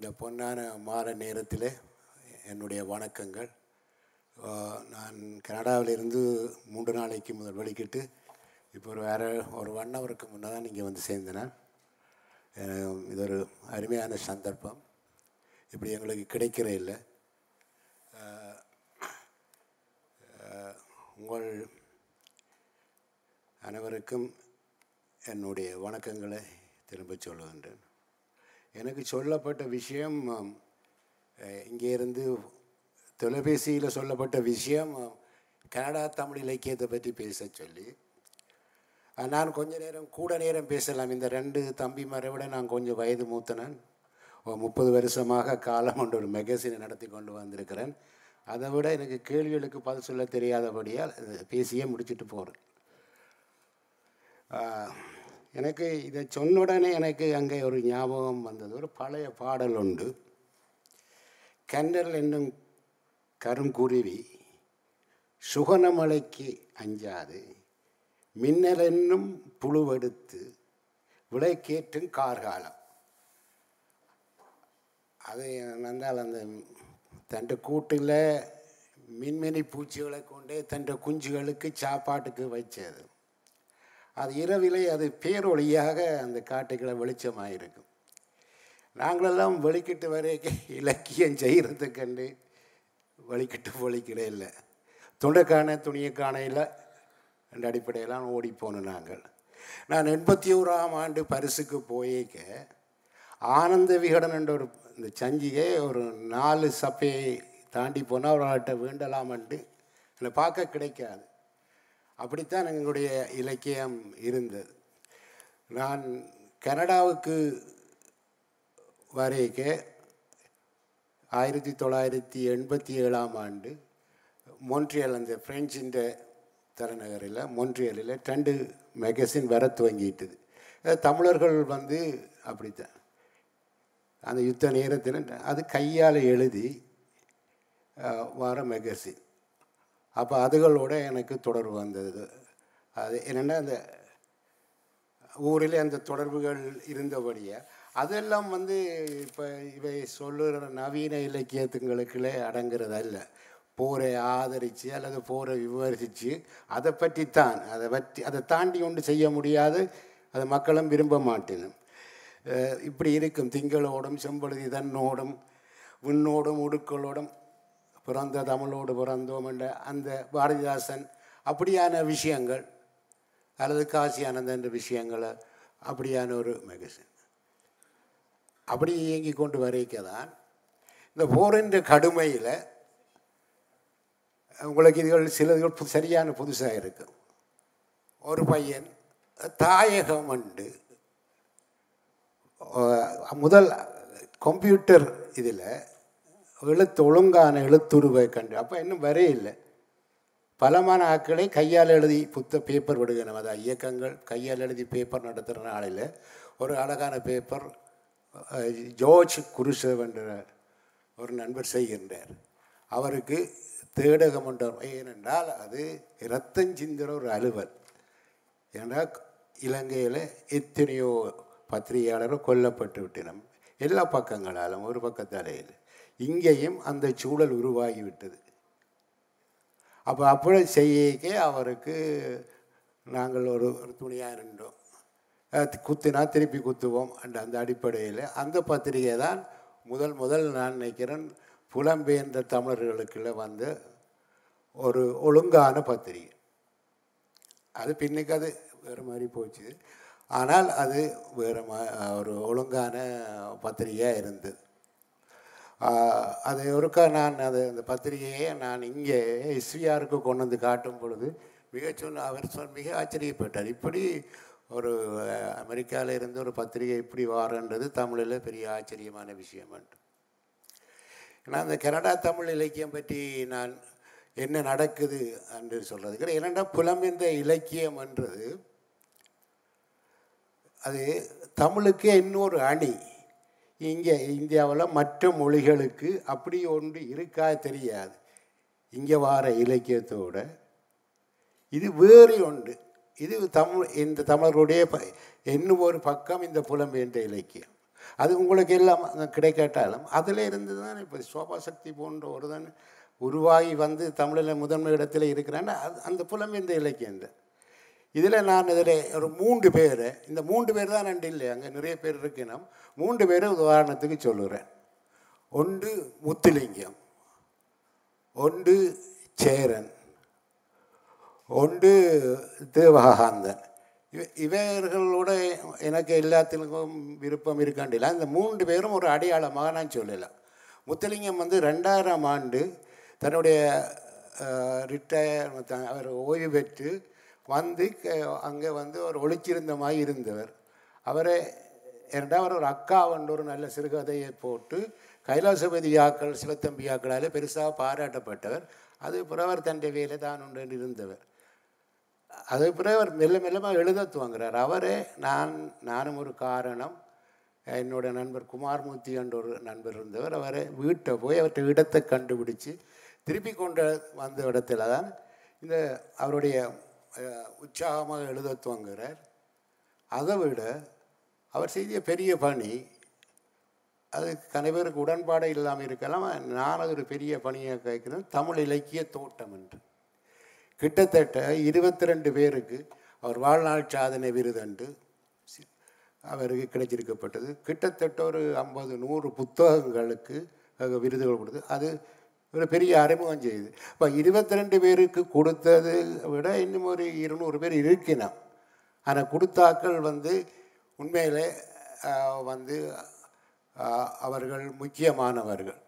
இந்த பொன்னான மாற நேரத்தில் என்னுடைய வணக்கங்கள். நான் கனடாவிலிருந்து மூன்று நாளைக்கு முதல் வழிக்கிட்டு இப்போ ஒரு வேறு ஒரு ஒன் ஹவருக்கு முன்னே தான் இங்கே வந்து சேர்ந்தேன். இது ஒரு அருமையான சந்தர்ப்பம். இப்படி எங்களுக்கு கிடைக்கிற இல்லை. உங்கள் அனைவருக்கும் என்னுடைய வணக்கங்களை திரும்பச் சொல்லுகின்றேன். எனக்கு சொல்லப்பட்ட விஷயம் இங்கேருந்து இங்கே இருந்து தொலைபேசியில் சொல்லப்பட்ட விஷயம் கனடா தமிழ் இலக்கியத்தை பற்றி பேச சொல்லி நான் கொஞ்ச நேரம் கூட நேரம் பேசலாம். இந்த ரெண்டு தம்பி விட நான் கொஞ்சம் வயது மூத்தனன் முப்பது வருஷமாக காலம் கொண்டு ஒரு மெகசினை நடத்தி கொண்டு வந்திருக்கிறேன். அதை விட எனக்கு கேள்விகளுக்கு பதில் சொல்ல தெரியாதபடியால் பேசியே முடிச்சுட்டு போகிறேன் எனக்கு இதை சொன்ன உடனே எனக்கு அங்கே ஒரு ஞாபகம் வந்தது. ஒரு பழைய பாடல் உண்டு. கன்னல் என்னும் கருங்குருவி சுகனமலைக்கு அஞ்சாது. மின்னல் என்னும் புழுவெடுத்து விளைக்கேற்றும் கார்காலம். அது நந்தால் அந்த தன் கூட்டில் மின்மினி பூச்சிகளை கொண்டே தன் குஞ்சுகளுக்கு சாப்பாட்டுக்கு வச்சது. அது இரவிலே அது பேரொழியாக அந்த காட்டுகளை வெளிச்சமாக இருக்கும் நாங்களெல்லாம் வெளிக்கிட்டு வரைக்கும் இலக்கியம் செய்கிறதுக்கண்டு வெளிக்கிட்டு வெளிக்கிட இல்லை. துண்டைக்கான துணியக்கான இல்லை என்ற அடிப்படையெல்லாம் ஓடி போனோம் நாங்கள். நான் எண்பத்தி ஓராம் ஆண்டு பரிசுக்கு போயிக்க ஆனந்த விகடன் என்ற ஒரு இந்த சஞ்சிகை ஒரு நாலு சப்பையை தாண்டி போனால் அவர்கிட்ட வேண்டலாமன்ட்டு என்னை பார்க்க கிடைக்காது. அப்படித்தான் எங்களுடைய இலக்கியம் இருந்தது. நான் கனடாவுக்கு வரைக்க ஆயிரத்தி தொள்ளாயிரத்தி எண்பத்தி ஏழாம் ஆண்டு மொன்ட்ரியல் அந்த பிரெஞ்சின்ற தலைநகரில் மொன்ட்ரியலில் ரெண்டு மேகசின் வர துவங்கிட்டது. தமிழர்கள் வந்து அப்படித்தான். அந்த யுத்த நேரத்தில் அது கையால் எழுதி வர மேகசின் அப்போ அதுகளோட எனக்கு தொடர்பு வந்தது. அது என்னென்னா அந்த ஊரில் அந்த தொடர்புகள் இருந்தபடியே அதெல்லாம் வந்து இப்போ இவை சொல்லுகிற நவீன இலக்கியத்துங்களுக்குள்ளே அடங்குறது அல்ல. போரை ஆதரித்து அல்லது போரை விமர்சித்து அதை பற்றித்தான் அதை பற்றி அதை தாண்டி ஒன்று செய்ய முடியாது. அதை மக்களும் விரும்ப மாட்டேனும். இப்படி இருக்கும் திங்களோடும் செம்பழுதி தன்னோடும் விண்ணோடும் உடுக்களோடும் பிறந்த தமிழோடு பிறந்தோம் என்ற அந்த பாரதிதாசன் அப்படியான விஷயங்கள் அல்லது காசி ஆனந்தன் என்ற விஷயங்களை அப்படியான ஒரு மெகசின் அப்படி இயங்கி கொண்டு வரைக்க தான் இந்த போரின்ற கடுமையில் உங்களுக்கு இதுகள் சிலதுகள் பு- சரியான புதுசாக இருக்கும் ஒரு பையன் தாயகம் உண்டு. முதல் கம்ப்யூட்டர் இதில் எழுத்து ஒழுங்கான எழுத்துருவை கண்டு. அப்போ இன்னும் வரையில்லை பலமான ஆட்களை கையால் எழுதி புத்த பேப்பர் விடுகணும் அதான் இயக்கங்கள் கையால் எழுதி பேப்பர் நடத்துகிற நாளில் ஒரு அழகான பேப்பர் ஜோர்ஜ் குருசேவ் என்ற ஒரு நண்பர் செய்கின்றார். அவருக்கு தேடகம் என்ற ஏனென்றால் அது இரத்தம் ஒரு அலுவல். ஏன்னால் இலங்கையில் எத்தனையோ பத்திரிகையாளர்கள் கொல்லப்பட்டு விட்டினம் எல்லா பக்கங்களாலும் ஒரு பக்கத்தலையில் இங்கேயும் அந்த சூழல் உருவாகிவிட்டது. அப்போ அப்படி செய்யக்கே அவருக்கு நாங்கள் ஒரு ஒரு துணியாக இருந்தோம் குத்துனா திருப்பி குத்துவோம் என்ற அந்த அடிப்படையில். அந்த பத்திரிகை தான் முதல் முதல் நான் நினைக்கிறேன் புலம்பெயர்ந்த தமிழர்களுக்குள்ள வந்த ஒரு ஒழுங்கான பத்திரிகை. அது பின்னுக்கு அது வேறு மாதிரி போச்சு. ஆனால் அது வேறு மா ஒரு ஒழுங்கான பத்திரிகையாக இருந்தது. அது ஒருக்கா நான் அது அந்த பத்திரிகையை நான் இங்கே எஸ்விஆருக்கு கொண்டு வந்து காட்டும் பொழுது மிக சொன்ன அவர் சொல் மிக ஆச்சரியப்பட்டார். இப்படி ஒரு அமெரிக்காவில் இருந்து ஒரு பத்திரிகை இப்படி வாரன்றது தமிழில் பெரிய ஆச்சரியமான விஷயம் நான் அந்த கனடா தமிழ் இலக்கியம் பற்றி நான் என்ன நடக்குது என்று சொல்கிறது கிடையாது புலம் புலமென்ற இலக்கியம் என்றது அது தமிழுக்கே இன்னொரு அணி. இங்கே இந்தியாவில் மற்ற மொழிகளுக்கு அப்படி ஒன்று இருக்கா தெரியாது. இங்கே வார இலக்கியத்தோட. இது வேறு ஒன்று. இது தமிழ் இந்த தமிழருடைய ப இன்னும் ஒரு பக்கம் இந்த புலம்பெயர்ந்த இலக்கியம். அது உங்களுக்கு எல்லாம் கிடைக்காட்டாலும் அதில் இருந்து தான் இப்போ சோபா சக்தி போன்ற ஒரு தான் உருவாகி வந்து தமிழில் முதன்மை இடத்துல இருக்கிறான்னா அது அந்த புலம்பெயர்ந்த இலக்கியம் தான். இதில் நான் இதில் ஒரு மூன்று பேர் இந்த மூன்று பேர் தான் நன்றி இல்லை அங்கே நிறைய பேர் இருக்கணும் மூன்று பேரை உதாரணத்துக்கு சொல்லுறேன். ஒன்று முத்துலிங்கம் ஒன்று சேரன் ஒன்று தேவகாந்தன். இவ இவர்களோட எனக்கு எல்லாத்துக்கும் விருப்பம் இருக்காண்டில்ல இந்த மூன்று பேரும் ஒரு அடையாளமாக நான் சொல்லலாம். முத்துலிங்கம் வந்து ரெண்டாயிரம் ஆண்டு தன்னுடைய ரிட்டையர் அவர் ஓய்வு பெற்று வந்து அங்கே வந்து ஒரு ஒழிச்சிருந்த மாதிரி இருந்தவர். அவரை இரண்டாவது ஒரு அக்கா வந்து ஒரு நல்ல சிறுகதையை போட்டு கைலாசபதி யாக்கள் பெருசாக பாராட்டப்பட்டவர். அது பிறவர் தன்னுடைய வேலை தான் உண்டு இருந்தவர். அது பிறகு அவர் மெல்ல மெல்லமாக எழுத துவங்குறார். அவரே நான் நானும் ஒரு காரணம். என்னோட நண்பர் குமார்மூர்த்தி என்ற ஒரு நண்பர் இருந்தவர். அவரை வீட்டை போய் அவர்கிட்ட இடத்தை கண்டுபிடிச்சு திருப்பி கொண்டு வந்த இடத்துல தான் இந்த அவருடைய உற்சாகமாக எழுத துவங்குகிறார். அதை விட அவர் செய்த பெரிய பணி அது கனைவருக்கு உடன்பாடு இல்லாமல் இருக்கலாம். நான் அது ஒரு பெரிய பணியை கேட்கிறேன் தமிழ் இலக்கிய தோட்டம் என்று. கிட்டத்தட்ட இருபத்தி ரெண்டு பேருக்கு அவர் வாழ்நாள் சாதனை விருதண்டு அவருக்கு கிடைச்சிருக்கப்பட்டது. கிட்டத்தட்ட ஒரு ஐம்பது நூறு புத்தகங்களுக்கு விருதுகள் கொடுத்து அது ஒரு பெரிய அறிமுகம் செய்யுது இப்போ இருபத்தி ரெண்டு பேருக்கு கொடுத்தது விட இன்னும் ஒரு இருநூறு பேர் இருக்கணும் ஆனால் கொடுத்தாக்கள் வந்து உண்மையிலே வந்து அவர்கள் முக்கியமானவர்கள்.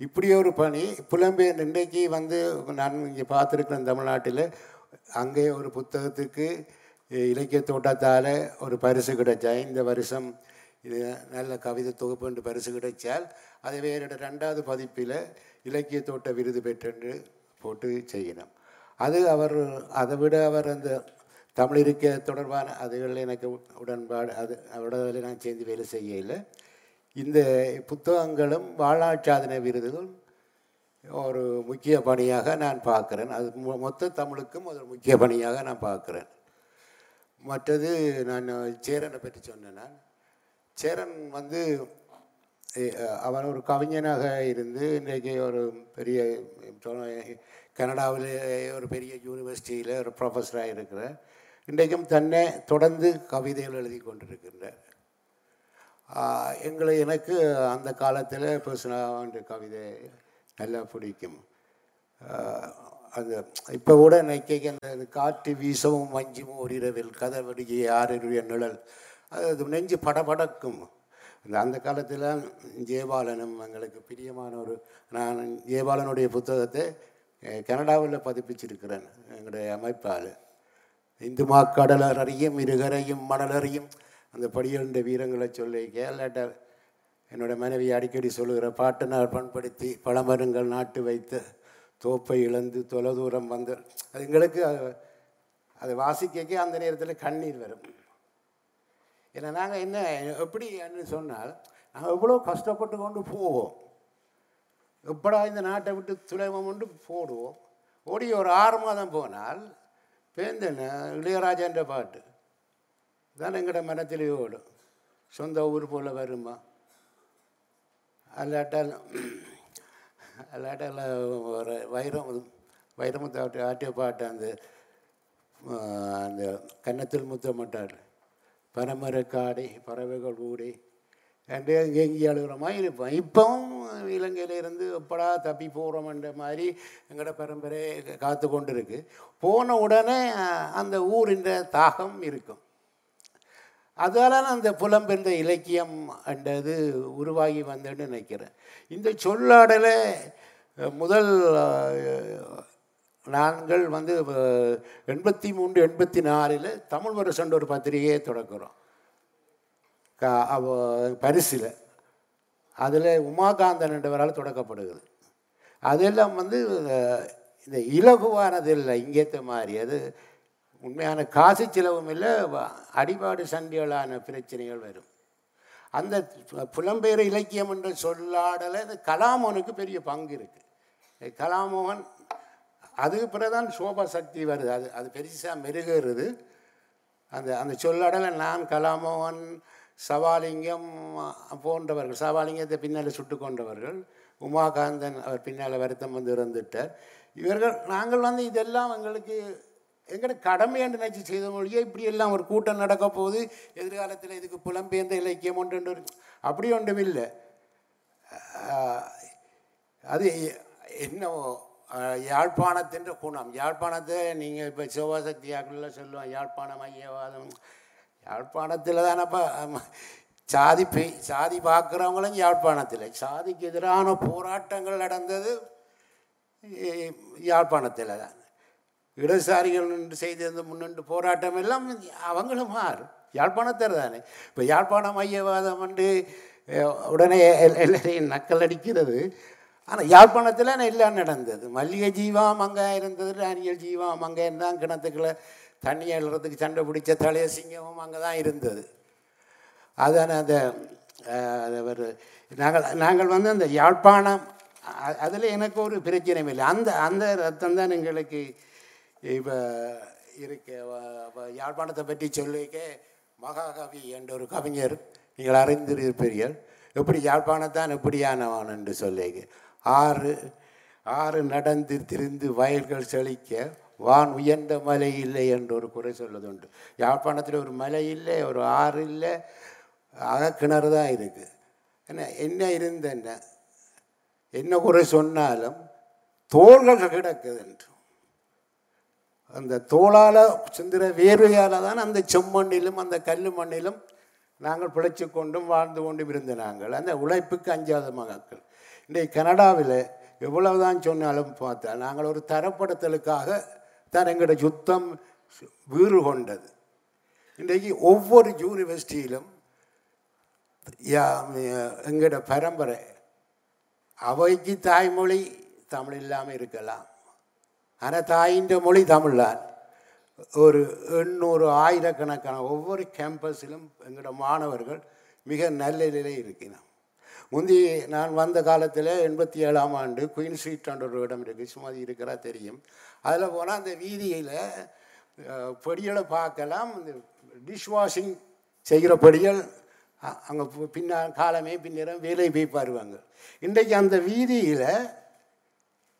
இப்படி ஒரு பணி புலம்பெயர் இன்றைக்கு வந்து நான் இங்கே பார்த்துருக்கிறேன் தமிழ்நாட்டில் அங்கே ஒரு புத்தகத்துக்கு இலக்கிய தோட்டத்தால் ஒரு பரிசு கிடைச்சா இந்த வருஷம் இது நல்ல கவிதை தொகுப்பு என்று பரிசு கிடைச்சால் அதை வேறு ரெண்டாவது பதிப்பில் இலக்கிய தோட்ட விருது பெற்றென்று போட்டு செய்யணும். அது அவர் அதை விட அவர் அந்த தமிழ் இருக்க தொடர்பான அதுகளில் எனக்கு உடன்பாடு அது அவரோட நான் சேர்ந்து வேலை செய்யலை இந்த புத்தகங்களும் வாழ்நாள் சாதனை விருதுகளும் ஒரு முக்கிய பணியாக நான் பார்க்குறேன். அது மொ- மொத்த தமிழுக்கும் ஒரு முக்கிய பணியாக நான் பார்க்குறேன். மற்றது நான் சேரனை பற்றி சொன்னேன் நான். சேரன் வந்து அவன் ஒரு கவிஞனாக இருந்து இன்றைக்கு ஒரு பெரிய கனடாவில் ஒரு பெரிய யூனிவர்சிட்டியில் ஒரு ப்ரொஃபஸராக இருக்கிறார் இன்றைக்கும் தன்னை தொடர்ந்து கவிதைகள் எழுதி கொண்டிருக்கின்றார். எங்களை எனக்கு அந்த காலத்தில் பர்சனலாக கவிதை நல்லா பிடிக்கும். அந்த இப்போ கூட நைக்கைக்கு அந்த காற்று வீசவும் மஞ்சும் ஒரு இரவில் கதை வடிகை ஆறு நிழல் அது அது நெஞ்சு படபடக்கும். அந்த அந்த காலத்தில் ஜெயபாலனும் எங்களுக்கு பிரியமான ஒரு நான் ஜெயபாலனுடைய புத்தகத்தை கனடாவில் பதிப்பிச்சிருக்கிறேன் எங்களுடைய அமைப்பால் இந்து மாக்கடலர் அறியும் இருகரையும் மணலறியும் அந்த படியண்ட வீரங்களை சொல்லி கேரளாட்ட என்னோட மனைவி அடிக்கடி சொல்லுகிற பாட்டனார் பண்படுத்தி பழமரங்கள் நாட்டு வைத்த தோப்பை இழந்து தொலைதூரம் வந்து அது எங்களுக்கு அது- அதை வாசிக்க அந்த நேரத்தில் கண்ணீர் வரும். ஏன்னா நாங்கள் என்ன எப்படின்னு சொன்னால் நாங்கள் எவ்வளோ கஷ்டப்பட்டு கொண்டு போவோம். எப்படா இந்த நாட்டை விட்டு துளைவம் கொண்டு போடுவோம். ஓடி ஒரு ஆறு மாதம் போனால் பேந்தன இளையராஜன்ற பாட்டு தான் எங்கட மனத்திலே ஓடும். சொந்த ஊர் போல் வருமா? அல்லாட்டால் அல்லாட்டால் ஒரு வைரம் வைரமுத்தாட்டி ஆட்டிய பாட்டு அந்த அந்த கன்னத்தில் முத்த மாட்டார் பறவைகள் ஊடே என்று எங்கே எங்கே அழுகிற மாதிரி இருப்போம் இப்போவும் இலங்கையிலேருந்து எப்படா தப்பி போகிறோம்ன்ற மாதிரி எங்களோட பரம்பரை காத்து கொண்டு இருக்கு போன உடனே அந்த ஊரின் தாகம் இருக்கும். அதால் அந்த புலம்பெயர்ந்த இலக்கியம் என்றது உருவாகி வந்தேன்னு நினைக்கிறேன். இந்த சொல்லாடலை முதல் நாங்கள் வந்து எண்பத்தி மூன்று எண்பத்தி நாலில் தமிழ் வருஷன்ற ஒரு பத்திரிகையை தொடக்கிறோம் கா பரிசில். அதில் உமாகாந்தன் என்றவரால் தொடக்கப்படுகிறது. அதெல்லாம் வந்து இந்த இலகுவானது இல்லை இங்கேத்த மாதிரி. அது உண்மையான காசு செலவும் இல்லை அடிபாடு சண்டைகளான பிரச்சனைகள் வரும். அந்த புலம்பெயர் இலக்கியம் என்ற சொல்லாடல இந்த கலாமோனுக்கு பெரிய பங்கு இருக்குது கலாமோகன் அதுக்கு பிறகுதான் சோபா சக்தி வருது. அது அது பெருசாக மெருகேறுது. அந்த அந்த சொல்லடலை நான் கலாமோகன் சவாலிங்கம் போன்றவர்கள் சவாலிங்கத்தை பின்னால் சுட்டு கொண்டவர்கள் உமாகாந்தன் அவர் பின்னால் வருத்தம் வந்து இறந்துட்டார். இவர்கள் நாங்கள் வந்து இதெல்லாம் எங்களுக்கு எங்களோட கடமை என்று நினச்சி செய்த மொழியே இப்படி எல்லாம் ஒரு கூட்டம் நடக்க போகுது. எதிர்காலத்தில் இதுக்கு புலம்பெயர்ந்த இலக்கியம் ஒன்று அப்படி ஒன்றும் இல்லை. அது என்னவோ யாழ்ப்பாணத்தின் குணம் யாழ்ப்பாணத்தை நீங்கள் இப்போ சிவசக்தியாக்களில் சொல்லுவோம் யாழ்ப்பாணம் ஐயவாதம் யாழ்ப்பாணத்தில் தானப்பா சாதி சாதி பார்க்குறவங்களும் யாழ்ப்பாணத்தில் சாதிக்கு எதிரான போராட்டங்கள் நடந்தது யாழ்ப்பாணத்தில் தான் இடதுசாரிகள் நின்று செய்திருந்த முன்னின்று போராட்டம் எல்லாம் அவங்களும் மாறு யாழ்ப்பாணத்தில் தானே இப்போ யாழ்ப்பாணம் மையவாதம் வந்து உடனே எல்லாரையும் நக்கல் அடிக்கிறது ஆனால் யாழ்ப்பாணத்தில் எல்லாம் நடந்தது. மல்லிகை ஜீவம் அங்கே இருந்தது ராணியல் ஜீவம் அங்கே இருந்தால் கிணத்துக்குள்ள தண்ணி எழுறதுக்கு சண்டை பிடிச்ச தலைய சிங்கமும் அங்கே தான் இருந்தது. அதான அந்த அது ஒரு நாங்கள் நாங்கள் வந்து அந்த யாழ்ப்பாணம் அதில் எனக்கு ஒரு பிரச்சனையும் இல்லை. அந்த அந்த ரத்தம் தான் எங்களுக்கு இப்போ இருக்க. யாழ்ப்பாணத்தை பற்றி சொல்லிக்க மகாகவி என்ற ஒரு கவிஞர் நீங்கள் அறிந்திருப்பீர்கள். எப்படி யாழ்ப்பாணத்தான் எப்படியானவன் என்று சொல்லிக்க. ஆறு ஆறு நடந்து திரிந்து வயல்கள் செழிக்க வான் உயர்ந்த மலை இல்லை என்று ஒரு குறை சொல்வதுண்டு யாழ்ப்பாணத்தில் ஒரு மலை இல்லை ஒரு ஆறு இல்லை. அகக்கிணறு தான் இருக்குது என்ன என்ன இருந்த என்ன குறை சொன்னாலும் தோள்கள் கிடக்குது என்று அந்த தோளால் சிந்திர வேர்வையால் தான் அந்த செம்மண்ணிலும் அந்த கல் மண்ணிலும் நாங்கள் பிழைச்சி கொண்டும் வாழ்ந்து கொண்டும் இருந்த நாங்கள் அந்த உழைப்புக்கு அஞ்சாத மகாக்கள். இன்றைக்கு கனடாவில் எவ்வளவுதான் சொன்னாலும் பார்த்தா நாங்கள் ஒரு தரப்படுத்தலுக்காக தான் எங்களோட யுத்தம் வீறு கொண்டது. இன்றைக்கு ஒவ்வொரு யூனிவர்சிட்டியிலும் எங்களோட பரம்பரை அவைக்கு தாய்மொழி தமிழ் இல்லாமல் இருக்கலாம். ஆனால் தாயின் மொழி தமிழ்தான். ஒரு எண்ணூறு ஆயிரக்கணக்கான ஒவ்வொரு கேம்பஸிலும் எங்களோட மாணவர்கள் மிக நல்ல நிலையில் இருக்கிறோம் முந்தி நான் வந்த காலத்தில் எண்பத்தி ஏழாம் ஆண்டு குயின் ஸ்ட்ரீட் ஒரு இடம் இருக்குது சுமதி இருக்கிறா தெரியும். அதில் போனால் அந்த வீதியில் பொடிகளை பார்க்கலாம். இந்த டிஷ் வாஷிங் செய்கிற பொடிகள் அங்கே பின்னா காலமே பின்னரம் வேலை போய் பாருவாங்க இன்றைக்கு அந்த வீதியில்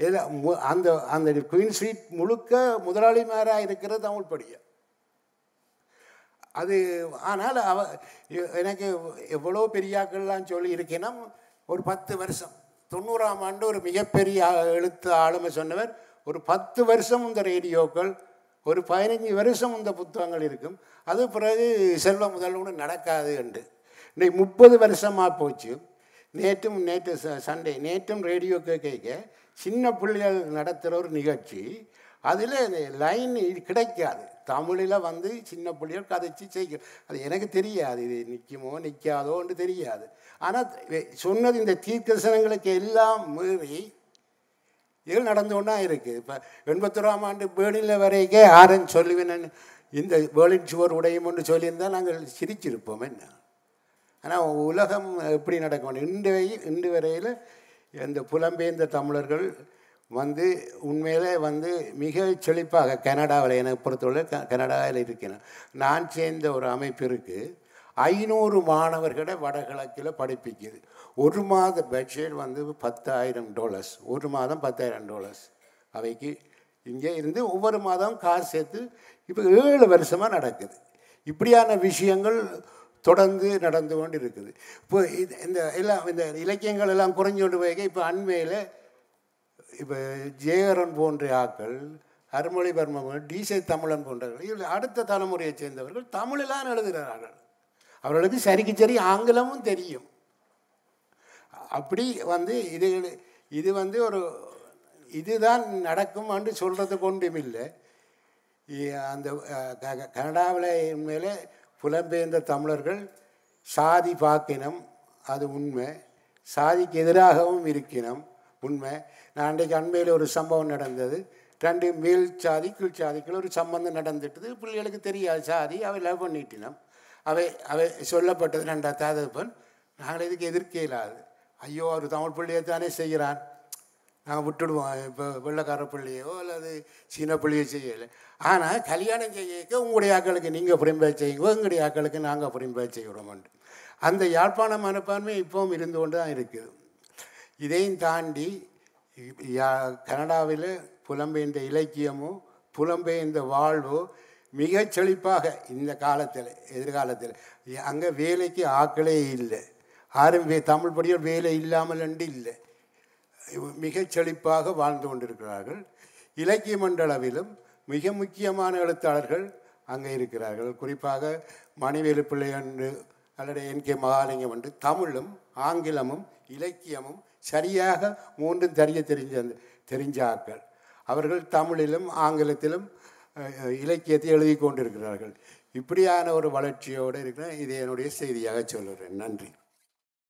இதில் மு- அந்த அந்த குயின் ஸ்ட்ரீட் முழுக்க முதலாளிமாராக இருக்கிற தமிழ் படிய அது ஆனால் அவ எனக்கு எவ்வளோ பெரியாக்கள்லாம் சொல்லி இருக்கேன்னா ஒரு பத்து வருஷம். தொண்ணூறாம் ஆண்டு ஒரு மிகப்பெரிய எழுத்து ஆளுமை சொன்னவர். ஒரு பத்து வருஷம் இந்த ரேடியோக்கள் ஒரு பதினஞ்சு வருஷம் இந்த புத்தகங்கள் இருக்கும். அது பிறகு செல்வ முதல்வனு நடக்காது என்று. இன்றைக்கு முப்பது வருஷமாக போச்சு. நேற்றும் நேற்று ச- சண்டே நேற்றும் ரேடியோ கேட்க சின்ன பிள்ளைகள் நடத்துகிற ஒரு நிகழ்ச்சி. அதில் லைன் கிடைக்காது. தமிழில் வந்து சின்ன பிள்ளைகள் கதைச்சி செய்கிறோம் அது எனக்கு தெரியாது. இது நிற்குமோ நிற்காதோன்னு தெரியாது. ஆனால் சொன்னது இந்த தீர்க்கசனங்களுக்கு எல்லாம் மீறி இது நடந்து இருக்குது இப்போ எண்பத்தோராம் ஆண்டு பேர்லினில் வரைக்கும் ஆரன் சொல்லுவேன். இந்த பேர்லின் சுவர் உடையும்னு சொல்லியிருந்தால் நாங்கள் சிரிச்சிருப்போம் என்ன? ஆனால் உலகம் எப்படி நடக்கும்? இன்று இன்று வரையில் இந்த புலம்பெயர்ந்த தமிழர்கள் வந்து உண்மையிலே வந்து மிக செழிப்பாக கனடாவில் எனக்கு பொறுத்தவரை க கனடாவில் இருக்கிறேன் நான் சேர்ந்த ஒரு அமைப்பு இருக்குது ஐநூறு மாணவர்களை வடகிழக்கில் படிப்பிக்குது. ஒரு மாத பட்ஜெட் வந்து பத்தாயிரம் டாலர்ஸ் ஒரு மாதம் பத்தாயிரம் டாலர்ஸ் அவைக்கு இங்கே இருந்து ஒவ்வொரு மாதம் காசு சேர்த்து இப்போ ஏழு வருஷமாக நடக்குது. இப்படியான விஷயங்கள் தொடர்ந்து நடந்து கொண்டு இருக்குது இப்போ இது இந்த எல்லாம் இந்த இலக்கியங்கள் எல்லாம் குறைஞ்சு கொண்டு போய் இப்போ அண்மையில் இப்போ ஜெயகரன் போன்ற ஆக்கள் அருமொழிவர்மன் டிசை தமிழன் போன்றவர்கள் அடுத்த தலைமுறையைச் சேர்ந்தவர்கள் தமிழெல்லாம் எழுதுகிறார்கள். அவர்களுக்கு சரிக்கு சரி ஆங்கிலமும் தெரியும். அப்படி வந்து இது இது வந்து ஒரு இதுதான் நடக்கும் என்று சொல்கிறது கொண்டும் இல்லை. அந்த க- கனடாவில் உண்மையிலே புலம்பெயர்ந்த தமிழர்கள் சாதி பார்க்கினம் அது உண்மை. சாதிக்கு எதிராகவும் இருக்கினம். உண்மை. நான் அன்றைக்கு அண்மையில் ஒரு சம்பவம் நடந்தது. ரெண்டு மேல் சாதி கீழ் சாதிக்குள்ள ஒரு சம்பந்தம் நடந்துட்டுது. பிள்ளைகளுக்கு தெரியாது. சாதி அவை லவ் பண்ணிட்டினோம் அவை அவை சொல்லப்பட்டது ரெண்டா தாதப்பன் நாங்கள் இதுக்கு எதிர்க்கே இல்லாது. ஐயோ அவர் தமிழ் பிள்ளையை தானே செய்கிறான். நாங்கள் விட்டுடுவோம். இப்போ வெள்ளக்கார பிள்ளையோ அல்லது சீன பிள்ளையோ செய்யலை. ஆனால் கல்யாணம் செய்யக்க உங்களுடைய ஆக்களுக்கு நீங்கள் புரிம்பை செய்யுங்க. எங்களுடைய ஆக்களுக்கு நாங்கள் புரிம்பை செய்கிறோம்ட்டு அந்த யாழ்ப்பாண மனப்பான்மை இப்போவும் இருந்து கொண்டு தான் இருக்குது. இதையும் தாண்டி கனடாவில் புலம்பெயர்ந்த இலக்கியமோ புலம்பெயர்ந்த வாழ்வோ மிகச் செழிப்பாக இந்த காலத்தில் எதிர்காலத்தில். அங்கே வேலைக்கு ஆக்களே இல்லை. யாரும் வே தமிழ் படியோர் வேலை இல்லாமல் என்று இல்லை. மிகச் செழிப்பாக வாழ்ந்து கொண்டிருக்கிறார்கள். இலக்கிய மண்டளவிலும் மிக முக்கியமான எழுத்தாளர்கள் அங்கே இருக்கிறார்கள். குறிப்பாக மணிவேலு பிள்ளை என்று அல்லது என் கே மகாலிங்கம் என்று தமிழும் ஆங்கிலமும் இலக்கியமும் சரியாக மூன்றும் தெரிய தெரிஞ்ச தெரிஞ்சாக்கள் அவர்கள் தமிழிலும் ஆங்கிலத்திலும் இலக்கியத்தை எழுதி கொண்டிருக்கிறார்கள். இப்படியான ஒரு வளர்ச்சியோடு இருக்கிற இது என்னுடைய செய்தியாக சொல்கிறேன் நன்றி.